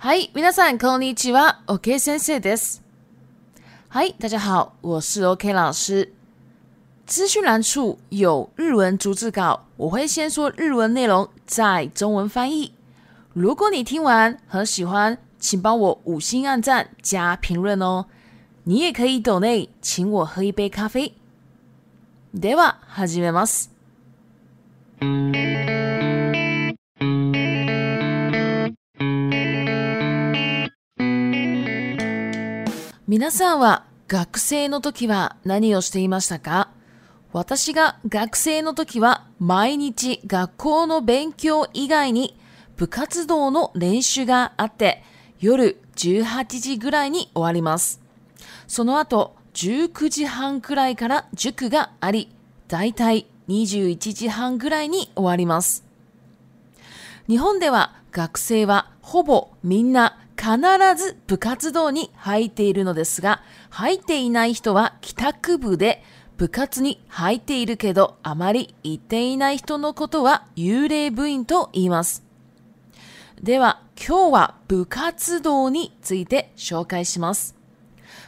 嗨，i さんこんにちは。OK, 先说 t h i 大家好，我是 OK 老师。资讯栏处有日文逐字稿，我会先说日文内容，再中文翻译。如果你听完很喜欢，请帮我五星按赞加评论哦。你也可以 d 内请我喝一杯咖啡。では、はめます。皆さんは学生の時は何をしていましたか私が学生の時は毎日学校の勉強以外に部活動の練習があって夜18時ぐらいに終わります。その後19時半くらいから塾があり、だいたい21時半ぐらいに終わります。日本では学生はほぼみんな必ず部活動に入っているのですが、入っていない人は帰宅部で、部活に入っているけどあまり行っていない人のことは幽霊部員と言います。では今日は部活動について紹介します。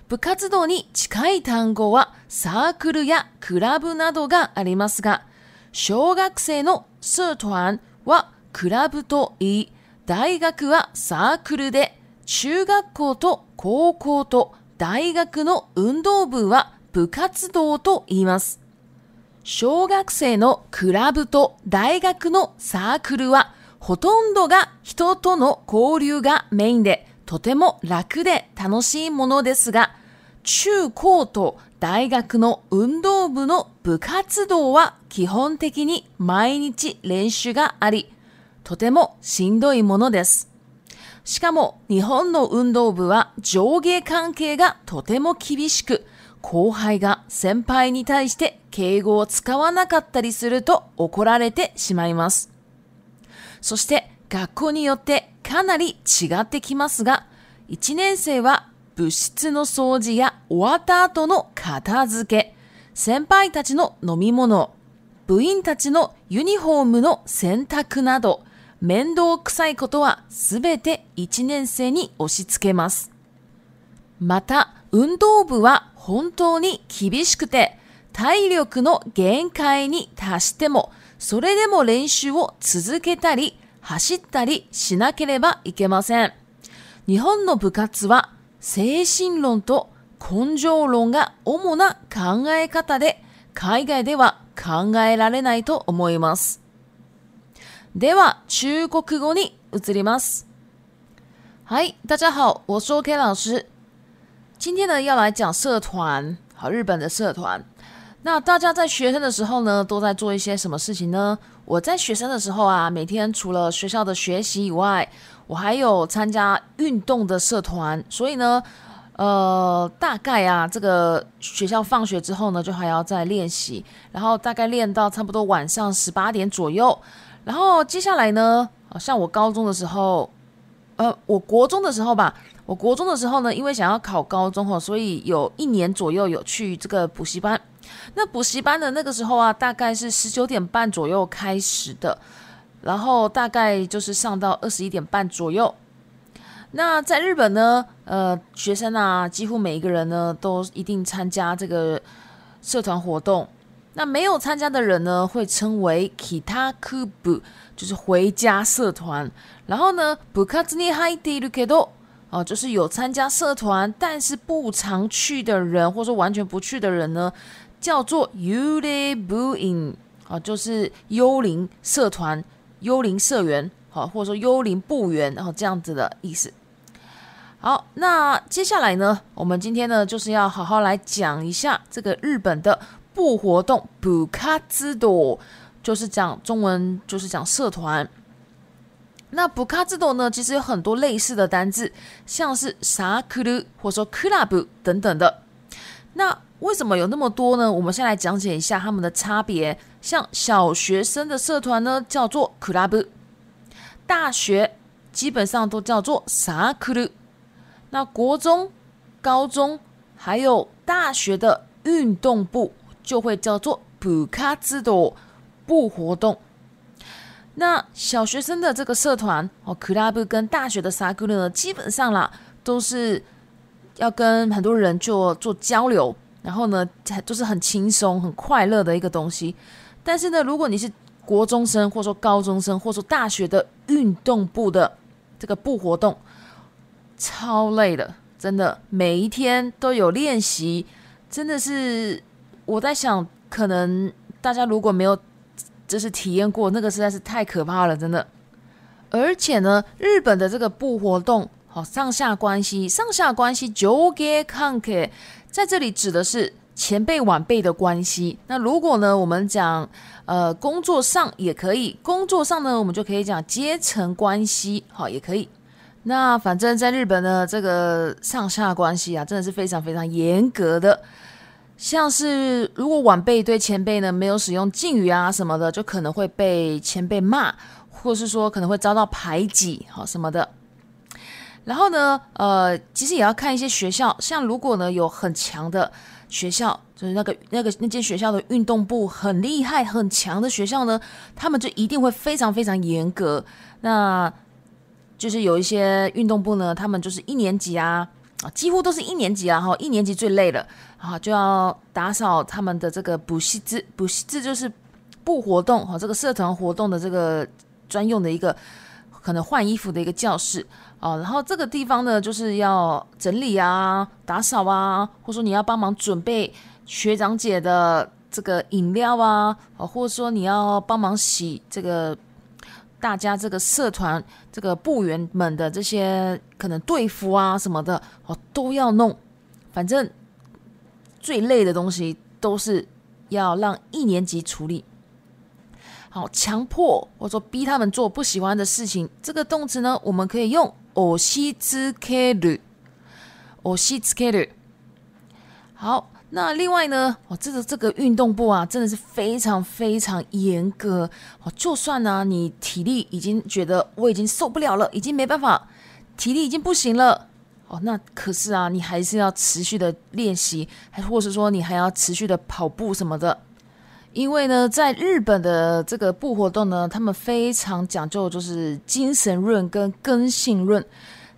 部活動に近い単語はサークルやクラブなどがありますが、小学生のスートンはクラブと言い、大学はサークルで、中学校と高校と大学の運動部は部活動と言います。小学生のクラブと大学のサークルはほとんどが人との交流がメインでとても楽で楽しいものですが中高と大学の運動部の部活動は基本的に毎日練習がありとてもしんどいものです。しかも日本の運動部は上下関係がとても厳しく、後輩が先輩に対して敬語を使わなかったりすると怒られてしまいます。そして学校によってかなり違ってきますが、1年生は物質の掃除や終わった後の片付け、先輩たちの飲み物、部員たちのユニフォームの洗濯など、面倒くさいことはすべて1年生に押し付けます。また、運動部は本当に厳しくて、体力の限界に達しても、それでも練習を続けたり、走ったりしなければいけません。日本の部活は精神論と根性論が主な考え方で、海外では考えられないと思います。では中国語に移ります。い、大家好，我是 o K 老师。今天呢，要来讲社团，好，日本的社团。那大家在学生的时候呢，都在做一些什么事情呢？我在学生的时候啊，每天除了学校的学习以外，我还有参加运动的社团。所以呢，呃，大概啊，这个学校放学之后呢，就还要再练习，然后大概练到差不多晚上十八点左右。然后接下来呢？像我高中的时候，呃，我国中的时候吧，我国中的时候呢，因为想要考高中哦，所以有一年左右有去这个补习班。那补习班的那个时候啊，大概是十九点半左右开始的，然后大概就是上到二十一点半左右。那在日本呢，呃，学生啊，几乎每一个人呢，都一定参加这个社团活动。那没有参加的人呢，会称为 kitakubu，就是回家社团。然后呢，b u k a n HAI ニ i d デ k ルケ o 啊，就是有参加社团但是不常去的人，或者说完全不去的人呢，叫做ユ e b u i n 啊，就是幽灵社团、幽灵社员，好，或者说幽灵部员，然后这样子的意思。好，那接下来呢，我们今天呢，就是要好好来讲一下这个日本的。不活动不卡兹多，就是讲中文，就是讲社团。那不卡兹多呢？其实有很多类似的单字，像是啥 c 鲁或者说 club 等等的。那为什么有那么多呢？我们先来讲解一下他们的差别。像小学生的社团呢，叫做 club；大学基本上都叫做啥 c 鲁。那国中、高中还有大学的运动部。就会叫做不卡之多不活动。那小学生的这个社团哦，club 跟大学的 s a k u r 呢，基本上啦都是要跟很多人做做交流，然后呢都是很轻松、很快乐的一个东西。但是呢，如果你是国中生，或者说高中生，或者说大学的运动部的这个不活动，超累的，真的每一天都有练习，真的是。我在想，可能大家如果没有就是体验过，那个实在是太可怕了，真的。而且呢，日本的这个不活动，好上下关系，上下关系就给看开，在这里指的是前辈晚辈的关系。那如果呢，我们讲呃工作上也可以，工作上呢，我们就可以讲阶层关系，好也可以。那反正，在日本呢，这个上下关系啊，真的是非常非常严格的。像是如果晚辈对前辈呢没有使用敬语啊什么的，就可能会被前辈骂，或是说可能会遭到排挤，好什么的。然后呢，呃，其实也要看一些学校，像如果呢有很强的学校，就是那个那个那间学校的运动部很厉害很强的学校呢，他们就一定会非常非常严格。那就是有一些运动部呢，他们就是一年级啊。啊，几乎都是一年级啊，哈，一年级最累了，啊，就要打扫他们的这个补习之补习，这就是不活动，哈，这个社团活动的这个专用的一个可能换衣服的一个教室，啊，然后这个地方呢，就是要整理啊，打扫啊，或者说你要帮忙准备学长姐的这个饮料啊，啊，或者说你要帮忙洗这个。大家这个社团这个部员们的这些可能队服啊什么的哦都要弄，反正最累的东西都是要让一年级处理。好，强迫或者说逼他们做不喜欢的事情，这个动词呢，我们可以用“オシツケル”、“オシツケル”。好。那另外呢，哦，这个这个运动部啊，真的是非常非常严格哦。就算呢，你体力已经觉得我已经受不了了，已经没办法，体力已经不行了哦。那可是啊，你还是要持续的练习，还或是说你还要持续的跑步什么的。因为呢，在日本的这个部活动呢，他们非常讲究就是精神润跟根性润，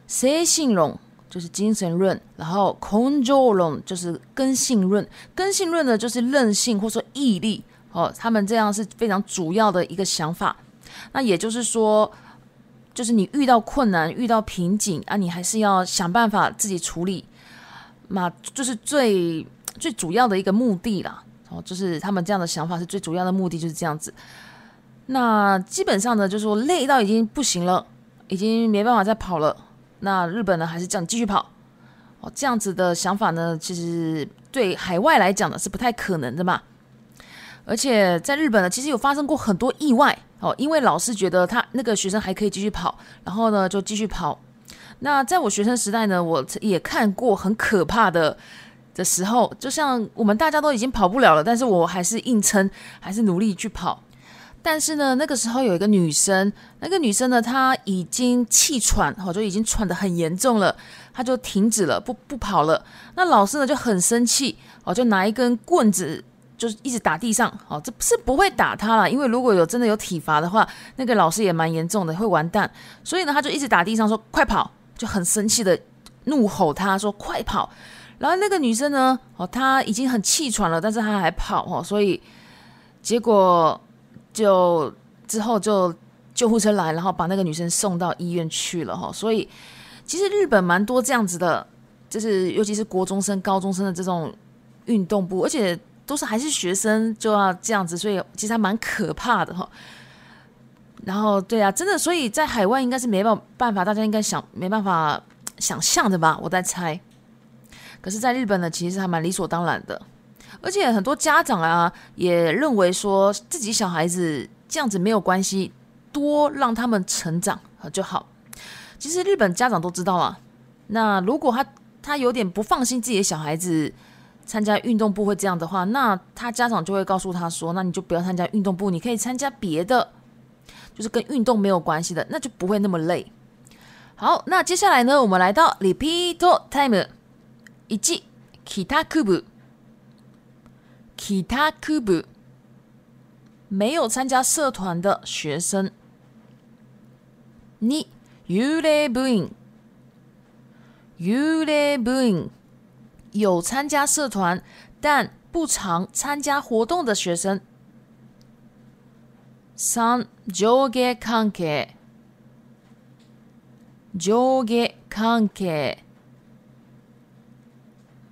谁心容。就是精神论，然后 c o n j o l 就是根性论，根性论呢就是韧性或者说毅力哦，他们这样是非常主要的一个想法。那也就是说，就是你遇到困难、遇到瓶颈啊，你还是要想办法自己处理，那就是最最主要的一个目的啦。哦，就是他们这样的想法是最主要的目的，就是这样子。那基本上呢，就是累到已经不行了，已经没办法再跑了。那日本呢，还是叫你继续跑，哦，这样子的想法呢，其实对海外来讲呢是不太可能的嘛。而且在日本呢，其实有发生过很多意外，哦，因为老师觉得他那个学生还可以继续跑，然后呢就继续跑。那在我学生时代呢，我也看过很可怕的的时候，就像我们大家都已经跑不了了，但是我还是硬撑，还是努力去跑。但是呢，那个时候有一个女生，那个女生呢，她已经气喘，哦，就已经喘的很严重了，她就停止了，不不跑了。那老师呢就很生气，哦，就拿一根棍子，就是一直打地上，哦，这是不会打她了，因为如果有真的有体罚的话，那个老师也蛮严重的，会完蛋。所以呢，她就一直打地上，说快跑，就很生气的怒吼她说快跑。然后那个女生呢，哦，她已经很气喘了，但是她还跑，哦，所以结果。就之后就救护车来，然后把那个女生送到医院去了哈。所以其实日本蛮多这样子的，就是尤其是国中生、高中生的这种运动部，而且都是还是学生就要这样子，所以其实还蛮可怕的哈。然后对啊，真的，所以在海外应该是没办法，大家应该想没办法想象的吧？我在猜。可是，在日本呢，其实还蛮理所当然的。而且很多家长啊也认为说，自己小孩子这样子没有关系，多让他们成长就好。其实日本家长都知道啊，那如果他他有点不放心自己的小孩子参加运动部会这样的话，那他家长就会告诉他说，那你就不要参加运动部，你可以参加别的，就是跟运动没有关系的，那就不会那么累。好，那接下来呢，我们来到 repeat time 一기타ク其他科部没有参加社团的学生，二有来不因有来不因有参加社团但不常参加活动的学生，三上下关系，上下关系，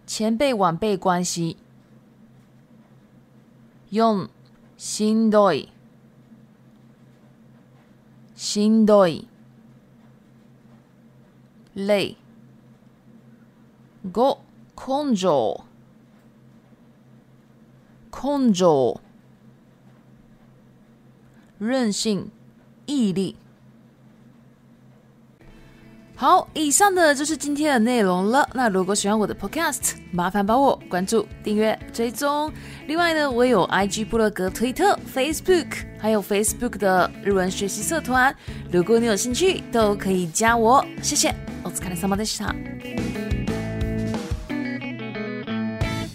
前辈晚辈关系。四、しんどいしんどい累五、根性根性任性毅力好，以上的就是今天的内容了。那如果喜欢我的 Podcast，麻烦帮我关注、订阅、追踪。另外呢，我有 IG、布洛格、推特、Facebook，还有 Facebook 的日文学习社团。如果你有兴趣，都可以加我。谢谢，我是卡里桑巴的